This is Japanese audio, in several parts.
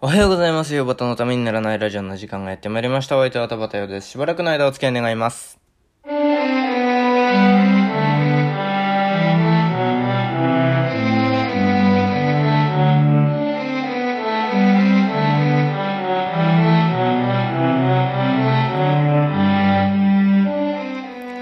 おはようございます。ヨバタのためにならないラジオの時間がやってまいりました。お相手は田畑よです。しばらくの間お付き合い願います。は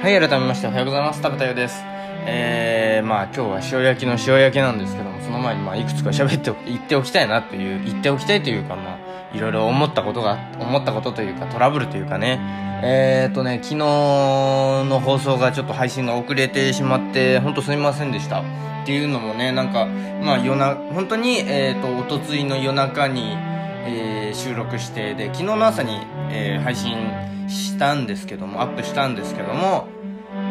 い、改めましておはようございます。田畑よです。えー、まあ今日は塩焼きの塩焼きなんですけども、前にまあいくつか喋って、言っておきたいなという、言っておきたいというかまあ、いろいろ思ったことが、思ったことというかトラブルというかね、えーとね、昨日の放送がちょっと配信が遅れてしまって、ほんとすみませんでした。っていうのもね、なんか、まあ夜な、本当に、えーと、おとついの夜中に、えー収録して、で、昨日の朝に、えー配信したんですけども、アップしたんですけども、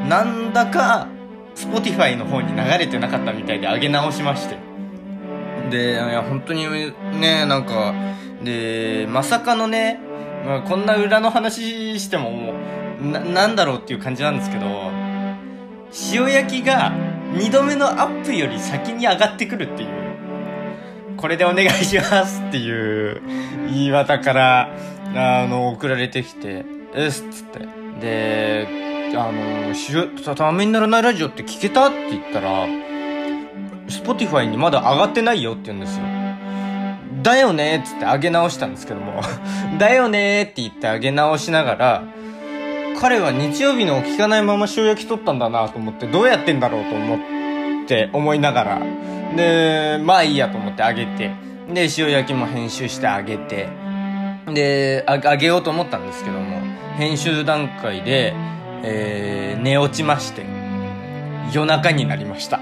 なんだか、Spotify の方に流れてなかったみたいで上げ直しまして。で、いや、本当にね、なんか、で、まさかのね、まあ、こんな裏の話してもも、な、なんだろうっていう感じなんですけど、塩焼きが2度目のアップより先に上がってくるっていう、これでお願いしますっていう言い方から、あの、送られてきて、うっすっつって。で、あの、しゅ、ためにならないラジオって聞けたって言ったら、Spotify にまだ上がってないよって言うんですよ。だよねーっつって上げ直したんですけども、だよねーって言って上げ直しながら、彼は日曜日の聞かないまま塩焼き取ったんだなと思って、どうやってんだろうと思って思いながら、で、まあいいやと思ってあげて、で、塩焼きも編集してあげて、で、ああげようと思ったんですけども、編集段階で、えー、寝落ちまして、夜中になりました。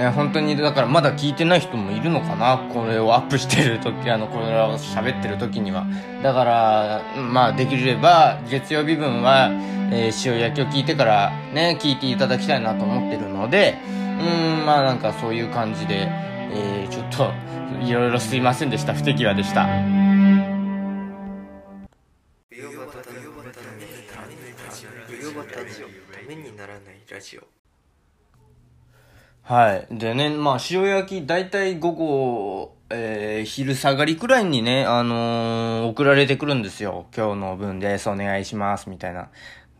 えー本当に、だからまだ聞いてない人もいるのかな？これをアップしてる時、あの、これを喋ってる時には。だから、まあ、できれば、月曜日分は、えー塩焼きを聞いてからね、聞いていただきたいなと思ってるので、うーん、まあなんかそういう感じで、えー、ちょっと、いろいろすいませんでした。不手際でした。ためにならないラジオはい。でね、まあ、塩焼き、だいたい午後、えー、昼下がりくらいにね、あのー送られてくるんですよ。今日の分です、お願いします、みたいな。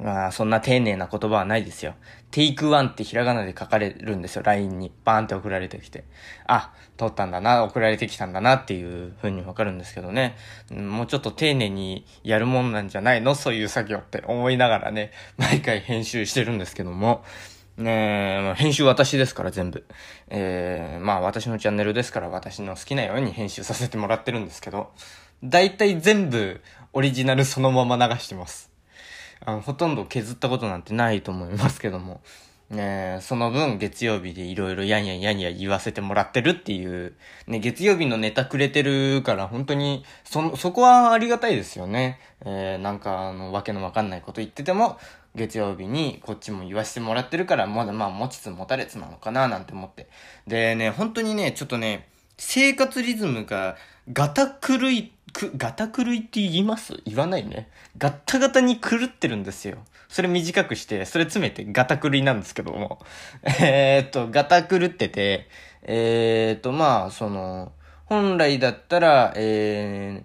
まあ、そんな丁寧な言葉はないですよ。テイクワンってひらがなで書かれるんですよ、LINE に。バーンって送られてきて。あ、通ったんだな、送られてきたんだなっていう風にわかるんですけどね。もうちょっと丁寧にやるもんなんじゃないの？そういう作業って思いながらね、毎回編集してるんですけども。ねえ、まあ編集私ですから全部。えー、まあ私のチャンネルですから私の好きなように編集させてもらってるんですけど、だいたい全部オリジナルそのまま流してます。あの、ほとんど削ったことなんてないと思いますけども、ねえその分月曜日でいろいろやんやんやんや言わせてもらってるっていう、ね、月曜日のネタくれてるから本当に、そ、そこはありがたいですよね。えー、なんかあの、わけのわかんないこと言ってても、月曜日にこっちも言わせてもらってるから、まだまあ持ちつ持たれつなのかななんて思って。でね、本当にね、ちょっとね、生活リズムがガタ狂い、く、ガタ狂いって言います？言わないね。ガタガタに狂ってるんですよ。それ短くして、それ詰めてガタ狂いなんですけども。えーっと、ガタ狂ってて、えーっと、まあ、その、本来だったら、えー、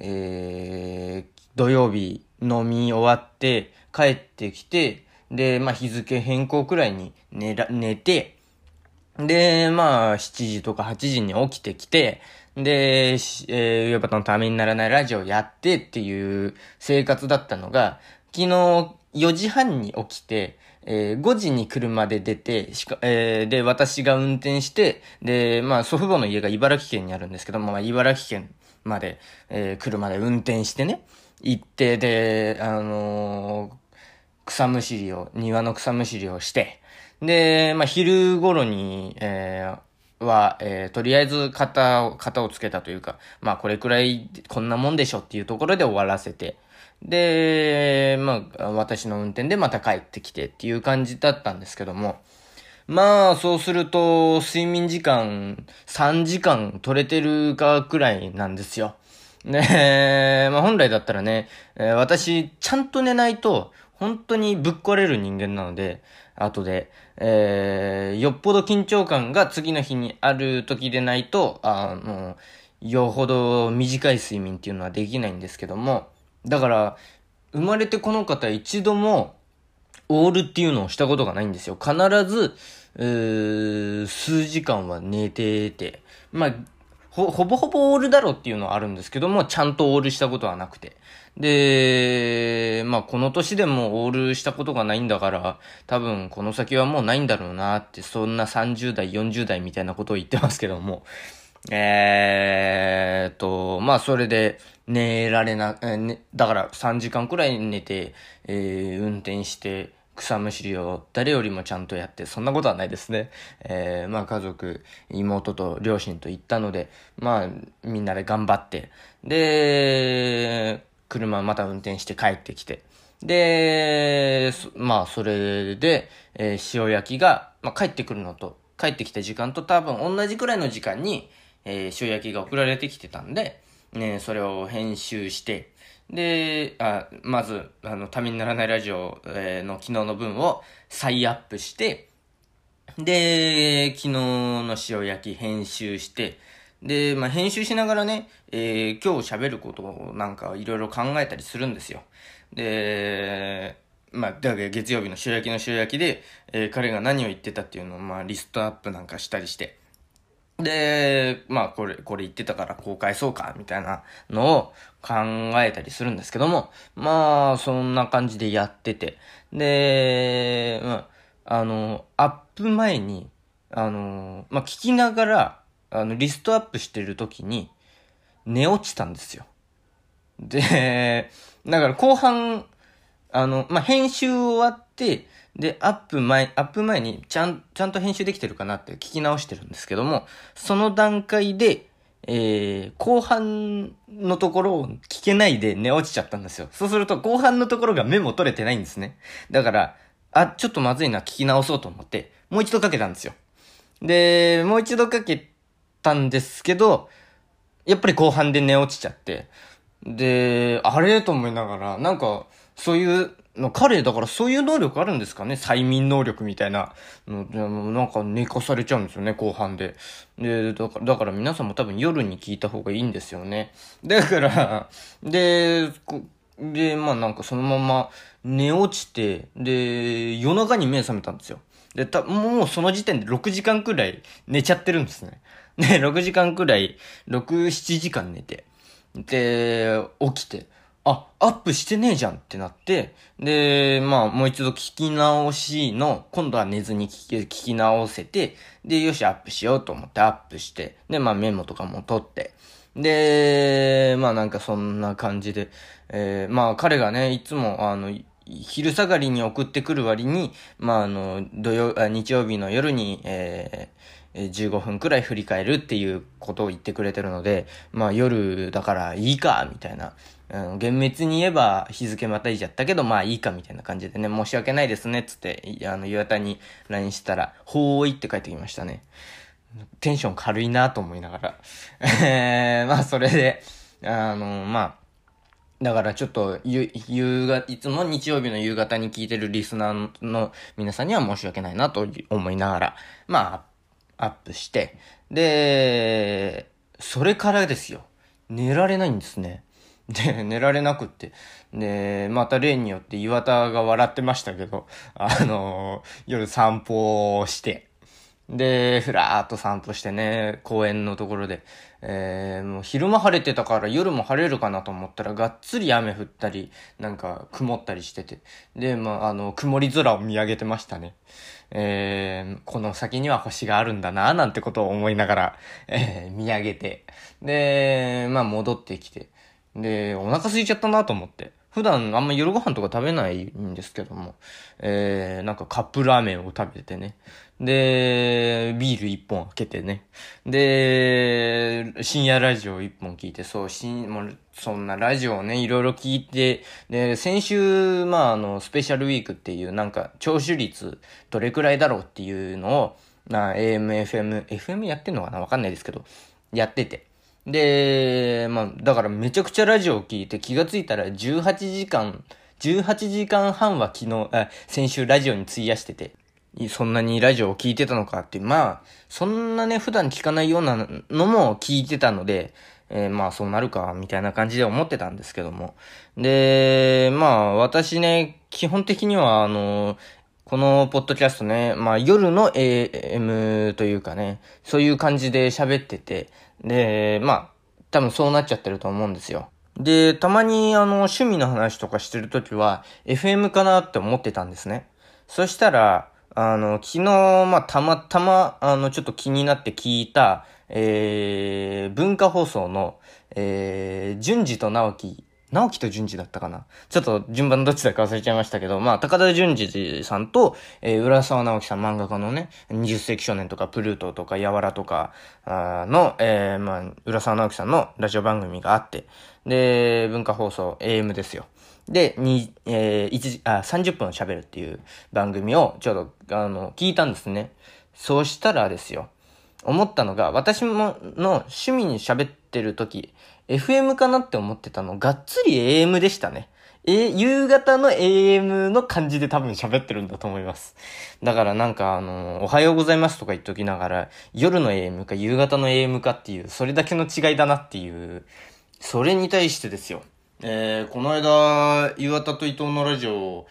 えー、土曜日飲み終わって帰ってきて、で、まあ日付変更くらいに寝ら、寝て、で、まあ、7時とか8時に起きてきて、で、えー、ヨバタのためにならないラジオやってっていう生活だったのが、昨日4時半に起きて、えー5時に車で出て、しか、えーで、私が運転して、で、まあ、祖父母の家が茨城県にあるんですけども、まあ、茨城県まで、えー車で運転してね、行って、で、あのー草むしりを、庭の草むしりをして、で、まあ、昼頃に、えーは、えーとりあえず型を、型をつけたというか、まあ、これくらい、こんなもんでしょっていうところで終わらせて、で、まあ、私の運転でまた帰ってきてっていう感じだったんですけども、まあ、そうすると、睡眠時間3時間取れてるかくらいなんですよ。ねえ、まあ本来だったらね、えー私、ちゃんと寝ないと、本当にぶっ壊れる人間なので、後で、えー、よっぽど緊張感が次の日にある時でないと、あの、よほど短い睡眠っていうのはできないんですけども、だから、生まれてこの方一度も、オールっていうのをしたことがないんですよ。必ず、数時間は寝てて、まあ、ほ、ほぼほぼオールだろっていうのはあるんですけども、ちゃんとオールしたことはなくて。で、まあこの年でもオールしたことがないんだから、多分この先はもうないんだろうなって、そんな30代、40代みたいなことを言ってますけども。えーと、まあそれで寝られな、えーね、だから3時間くらい寝て、えー、運転して、草むしりを誰よりもちゃんとやって、そんなことはないですね。えー、まあ家族、妹と両親と行ったので、まあみんなで頑張って、で、車また運転して帰ってきて、で、まあそれで、えー、塩焼きが、まあ帰ってくるのと、帰ってきた時間と多分同じくらいの時間に、えー、塩焼きが送られてきてたんで、ね、それを編集して、で、あまず、あの、ためにならないラジオ、え、の昨日の分を再アップして、で、昨日の塩焼き編集して、で、まあ、編集しながらね、えー、今日喋ることなんかいろいろ考えたりするんですよ。で、まあ、だから月曜日の塩焼きの塩焼きで、えー、彼が何を言ってたっていうのを、まあ、リストアップなんかしたりして。で、まあ、これ、これ言ってたから公開そうか、みたいなのを考えたりするんですけども、まあ、そんな感じでやってて。で、まあ、あの、アップ前に、あの、まあ、聞きながら、あの、リストアップしてる時に、寝落ちたんですよ。で、だから後半、あの、まあ、編集終わって、で、アップ前、アップ前にちゃん、ちゃんと編集できてるかなって聞き直してるんですけども、その段階で、えー、後半のところを聞けないで寝落ちちゃったんですよ。そうすると後半のところがメモ取れてないんですね。だから、あ、ちょっとまずいな、聞き直そうと思って、もう一度かけたんですよ。で、もう一度かけたんですけど、やっぱり後半で寝落ちちゃって、で、あれ？と思いながら、なんか、そういう、彼、だからそういう能力あるんですかね？催眠能力みたいなの。なんか寝かされちゃうんですよね、後半で。で、だから、だから皆さんも多分夜に聞いた方がいいんですよね。だから、で、で、まあなんかそのまま寝落ちて、で、夜中に目覚めたんですよ。で、た、もうその時点で6時間くらい寝ちゃってるんですね。で、6時間くらい、6、7時間寝て。で、起きて。あ、アップしてねえじゃんってなって、で、まあ、もう一度聞き直しの、今度は寝ずに聞き、聞き直せて、で、よし、アップしようと思ってアップして、で、まあ、メモとかも取って、で、まあ、なんかそんな感じで、えー、まあ、彼がね、いつも、あの、昼下がりに送ってくる割に、まあ、あの、土曜、日曜日の夜に、えー、15分くらい振り返るっていうことを言ってくれてるので、まあ夜だからいいか、みたいな。うん、厳密に言えば日付またいじゃったけど、まあいいかみたいな感じでね、申し訳ないですね、つって、あの、岩田に LINE したら、ほーいって帰ってきましたね。テンション軽いなと思いながら。えー、まあそれで、あの、まあ、だからちょっと、夕、夕が、いつも日曜日の夕方に聞いてるリスナーの皆さんには申し訳ないなと思いながら、まあ、アップして、で、それからですよ。寝られないんですね。で、寝られなくって。で、また例によって岩田が笑ってましたけど、あのー、夜散歩をして、で、ふらーっと散歩してね、公園のところで、えー、もう昼間晴れてたから夜も晴れるかなと思ったらがっつり雨降ったり、なんか曇ったりしてて。で、まあ、あの、曇り空を見上げてましたね。えー、この先には星があるんだな、なんてことを思いながら、えー、見上げて。で、まあ戻ってきて。で、お腹空いちゃったなと思って。普段あんま夜ご飯とか食べないんですけども、えー、なんかカップラーメンを食べてね。で、ビール一本開けてね。で、深夜ラジオ一本聞いて、そう、しん、もう、そんなラジオをね、いろいろ聞いて、で、先週、まあ、あの、スペシャルウィークっていう、なんか、聴取率、どれくらいだろうっていうのを、な、AM、FM、FM やってんのかな？わかんないですけど、やってて。で、まあ、だからめちゃくちゃラジオを聞いて気がついたら18時間、18時間半は昨日、あ、先週ラジオに費やしてて、そんなにラジオを聞いてたのかって、まあ、そんなね、普段聞かないようなのも聞いてたので、えー、まあそうなるか、みたいな感じで思ってたんですけども。で、まあ私ね、基本的にはあの、このポッドキャストね、まあ夜の AM というかね、そういう感じで喋ってて、で、まあ多分そうなっちゃってると思うんですよ。で、たまにあの趣味の話とかしてるときは FM かなって思ってたんですね。そしたら、あの、昨日、まあ、たまたま、あの、ちょっと気になって聞いた、えー、文化放送の、えー、順次と直樹、直樹と順次だったかなちょっと順番どっちだか忘れちゃいましたけど、まあ、高田順次さんと、えー、浦沢直樹さん漫画家のね、20世紀少年とか、プルートとか、やわらとか、あの、えー、まあ、浦沢直樹さんのラジオ番組があって、で、文化放送 AM ですよ。で、に、えー、1時、あ、30分喋るっていう番組をちょうど、あの、聞いたんですね。そうしたらですよ。思ったのが、私もの趣味に喋ってる時、FM かなって思ってたの、がっつり AM でしたね。え、夕方の AM の感じで多分喋ってるんだと思います。だからなんかあの、おはようございますとか言っときながら、夜の AM か夕方の AM かっていう、それだけの違いだなっていう、それに対してですよ。えー、この間、岩田と伊藤のラジオ、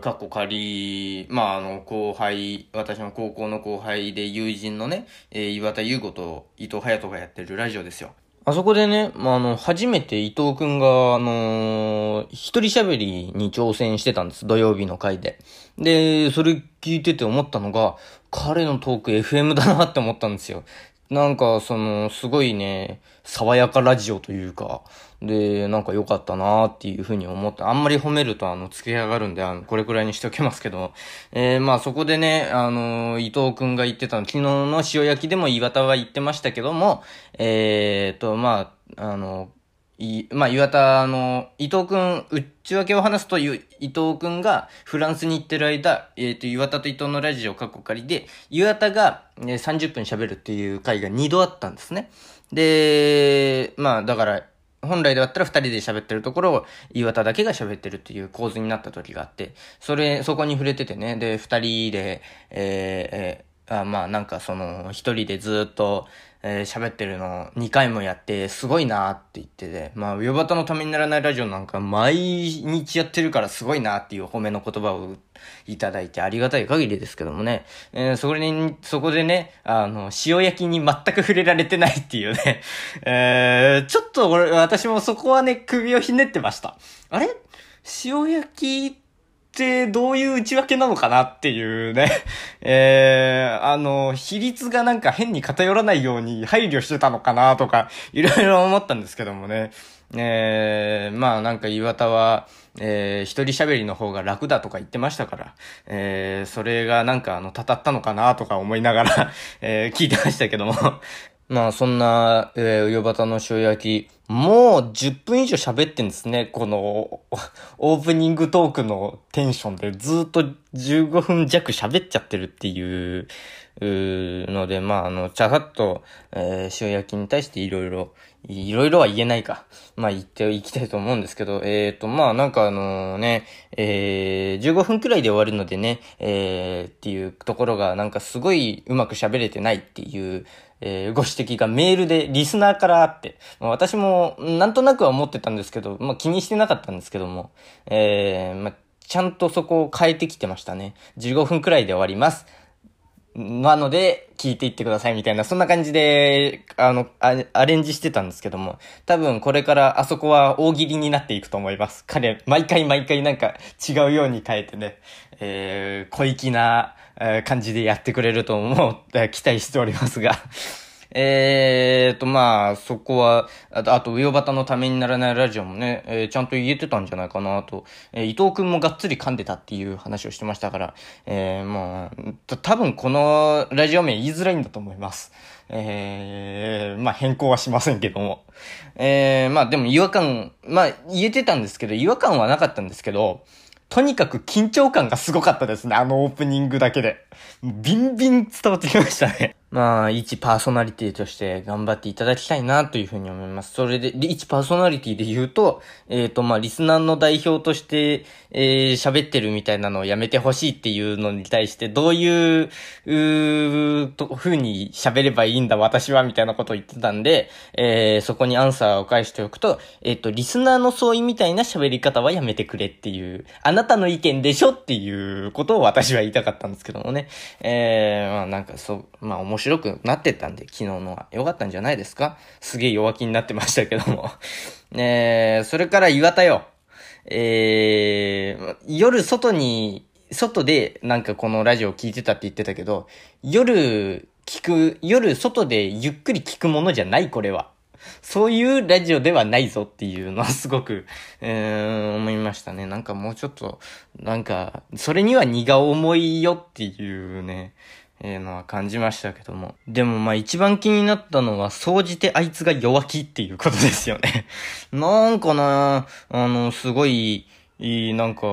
かっこ仮、まあ、あの、後輩、私の高校の後輩で友人のね、えー、岩田優吾と伊藤隼人がやってるラジオですよ。あそこでね、まあ、あの、初めて伊藤くんが、あのー、一人喋りに挑戦してたんです。土曜日の回で。で、それ聞いてて思ったのが、彼のトーク FM だなって思ったんですよ。なんか、その、すごいね、爽やかラジオというか、で、なんか良かったなーっていうふうに思って、あんまり褒めるとあの、付け上がるんで、あの、これくらいにしておきますけど、えー、まあそこでね、あの、伊藤くんが言ってたの、昨日の塩焼きでも岩田は言ってましたけども、えーと、まあ、あの、い、まあ、岩田あの、伊藤くん、内訳を話すと、伊藤くんがフランスに行ってる間、えっ、ー、と、岩田と伊藤のラジオ過去仮で、岩田が、ね、30分喋るっていう回が2度あったんですね。で、まあ、だから、本来だったら二人で喋ってるところを岩田だけが喋ってるっていう構図になった時があって、それ、そこに触れててね、で、二人で、えー、えー、あまあなんかその、一人でずっと、えー、喋ってるのを2回もやって、すごいなって言ってて、まあ、ウヨバタのためにならないラジオなんか毎日やってるからすごいなっていう褒めの言葉をいただいてありがたい限りですけどもね、えー、そこに、そこでね、あの、塩焼きに全く触れられてないっていうね、えー、ちょっと俺、私もそこはね、首をひねってました。あれ？塩焼きってどういう内訳なのかなっていうね。えー、あの、比率がなんか変に偏らないように配慮してたのかなとか、いろいろ思ったんですけどもね。えー、まあなんか岩田は、えー、一人喋りの方が楽だとか言ってましたから、えー、それがなんかあの、たたったのかなとか思いながら えー、聞いてましたけどもまあそんな、えー、うよばたの塩焼き、もう10分以上喋ってんですね。この、オープニングトークのテンションでずっと15分弱喋っちゃってるっていう、うので、まあ、あの、ちゃさっと、えー、塩焼きに対していろいろ、いろいろは言えないか。まあ、言っていきたいと思うんですけど、えっ、ー、と、まあ、なんかあのね、えー、15分くらいで終わるのでね、えー、っていうところが、なんかすごいうまく喋れてないっていう、えー、ご指摘がメールでリスナーからあって、まあ、私もなんとなくは思ってたんですけど、まあ、気にしてなかったんですけども、えー、まあ、ちゃんとそこを変えてきてましたね。15分くらいで終わります。なので、聞いていってくださいみたいな、そんな感じで、あの、アレンジしてたんですけども、多分これからあそこは大喜利になっていくと思います。彼、毎回毎回なんか違うように変えてね、えー、小粋な感じでやってくれると思う、期待しておりますが えーと、まあ、そこは、あと、あと、ウヨバタのためにならないラジオもね、えー、ちゃんと言えてたんじゃないかなと、えー、伊藤くんもがっつり噛んでたっていう話をしてましたから、えー、まあ、多分このラジオ名言いづらいんだと思います。えー、まあ変更はしませんけども。えー、まあでも違和感、まあ言えてたんですけど、違和感はなかったんですけど、とにかく緊張感がすごかったですね、あのオープニングだけで。ビンビン伝わってきましたね。まあ、一パーソナリティとして頑張っていただきたいなというふうに思います。それで、一パーソナリティで言うと、えっ、ー、と、まあ、リスナーの代表として、えー、喋ってるみたいなのをやめてほしいっていうのに対して、どういう、う、と、ふうに喋ればいいんだ、私は、みたいなことを言ってたんで、えー、そこにアンサーを返しておくと、えっ、ー、と、リスナーの相違みたいな喋り方はやめてくれっていう、あなたの意見でしょっていうことを私は言いたかったんですけどもね。えー、まあ、なんかそう、まあ、面白白くなってったんで、昨日のは良かったんじゃないですか？すげえ弱気になってましたけども。えー、それから岩田よ。えー、夜外に、外でなんかこのラジオ聞いてたって言ってたけど、夜聞く、夜外でゆっくり聞くものじゃないこれは。そういうラジオではないぞっていうのはすごく、えー、思いましたね。なんかもうちょっと、なんか、それには荷が重いよっていうね、えー、のは感じましたけども。でもまあ一番気になったのは、総じてあいつが弱気っていうことですよね。なんかな、あの、すごい、いいなんか、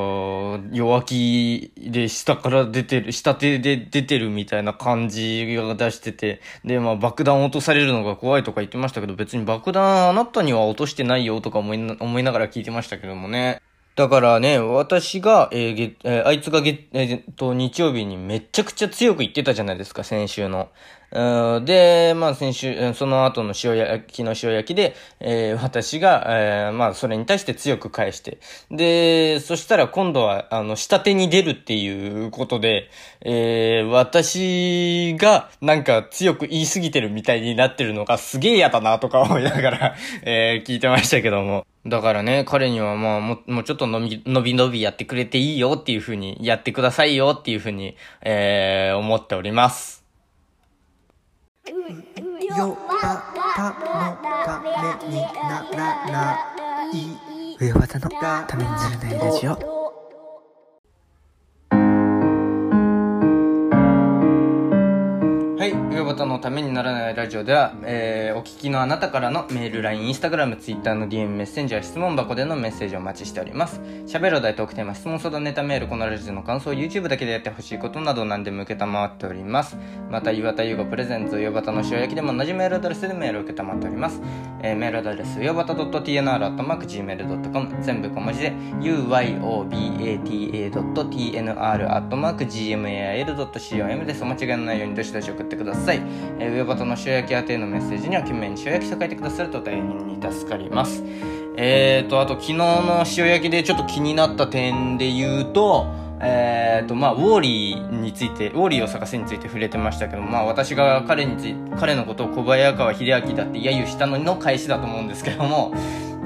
弱気で下から出てる、下手で出てるみたいな感じが出してて、で、まあ爆弾落とされるのが怖いとか言ってましたけど、別に爆弾あなたには落としてないよとか思い思いながら聞いてましたけどもね。だからね、私が、えーげえー、あいつが、えー、と、日曜日にめちゃくちゃ強く言ってたじゃないですか、先週の。で、まあ先週、その後の塩焼きの塩焼きで、えー、私が、えー、まあそれに対して強く返して。で、そしたら今度は、あの、下手に出るっていうことで、えー、私がなんか強く言い過ぎてるみたいになってるのがすげえ嫌だなとか思いながら え、聞いてましたけども。だからね、彼にはまあも、もうちょっと伸び、伸び伸びやってくれていいよっていうふうに、やってくださいよっていうふうに、え、思っております。よばたのためにならない。上技のためにならないラジオ。方のためにならないラジオでは、えー、お聞きのあなたからのメール、LINE、Instagram、Twitter の DM メッセンジャー、質問箱でのメッセージをお待ちしております。喋る大トークテーマ、質問相談ネタメール、このラジオの感想、YouTube だけでやってほしいことなど何でも受けたまわっております。また、岩田優吾プレゼンツ、岩田の塩焼きでも同じメールアドレスでメールを受けたまっております。えー、メールアドレス、岩田 .tnr.gmail.com 全部小文字で、uyobata.tnr.gmail.com です。お間違いのないようにどしどし送ってください。えー、上端の塩焼き宛てのメッセージには懸命に塩焼きと書いてくださると大変に助かります。えーと、あと昨日の塩焼きでちょっと気になった点で言うと、えーと、まあ、ウォーリーについて、ウォーリーを探せについて触れてましたけど、まあ、私が彼について、彼のことを小早川秀明だって揶揄したのの返しだと思うんですけども、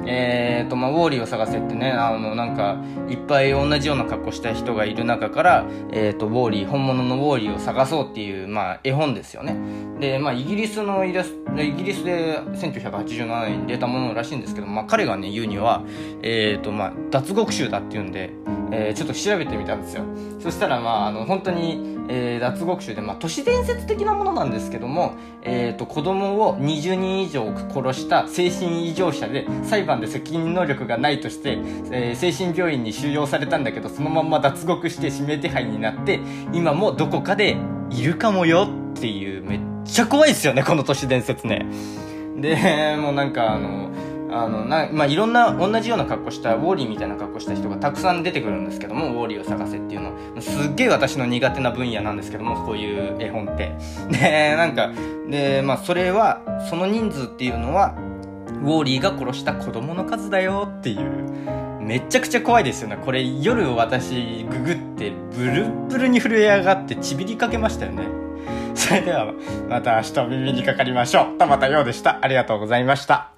えーと、まあ、ウォーリーを探せってね、あの、なんか、いっぱい同じような格好した人がいる中から、えーと、ウォーリー、本物のウォーリーを探そうっていう、まあ、絵本ですよね。で、まあ、イギリスのイラスイギリスで1987年に出たものらしいんですけど、まあ、彼がね、言うには、えーと、まあ、脱獄囚だっていうんで、えー、ちょっと調べてみたんですよ。そしたら、まあ、あの、本当に、えー、脱獄囚で、まあ、都市伝説的なものなんですけども、えーと、子供を20人以上殺した精神異常者で裁判で責任能力がないとして、えー、精神病院に収容されたんだけどそのまま脱獄して指名手配になって今もどこかでいるかもよっていうめっちゃ怖いですよねこの都市伝説ね。でもうなんかあのあのな、まあ、いろんな同じような格好したウォーリーみたいな格好した人がたくさん出てくるんですけどもウォーリーを探せっていうの。すっげえ私の苦手な分野なんですけどもこういう絵本って。でなんかでまあそれはその人数っていうのはウォーリーが殺した子供の数だよっていう。めちゃくちゃ怖いですよね。これ夜私ググってブルブルに震え上がってちびりかけましたよね。それではまた明日お耳にかかりましょう。田畑陽でした。ありがとうございました。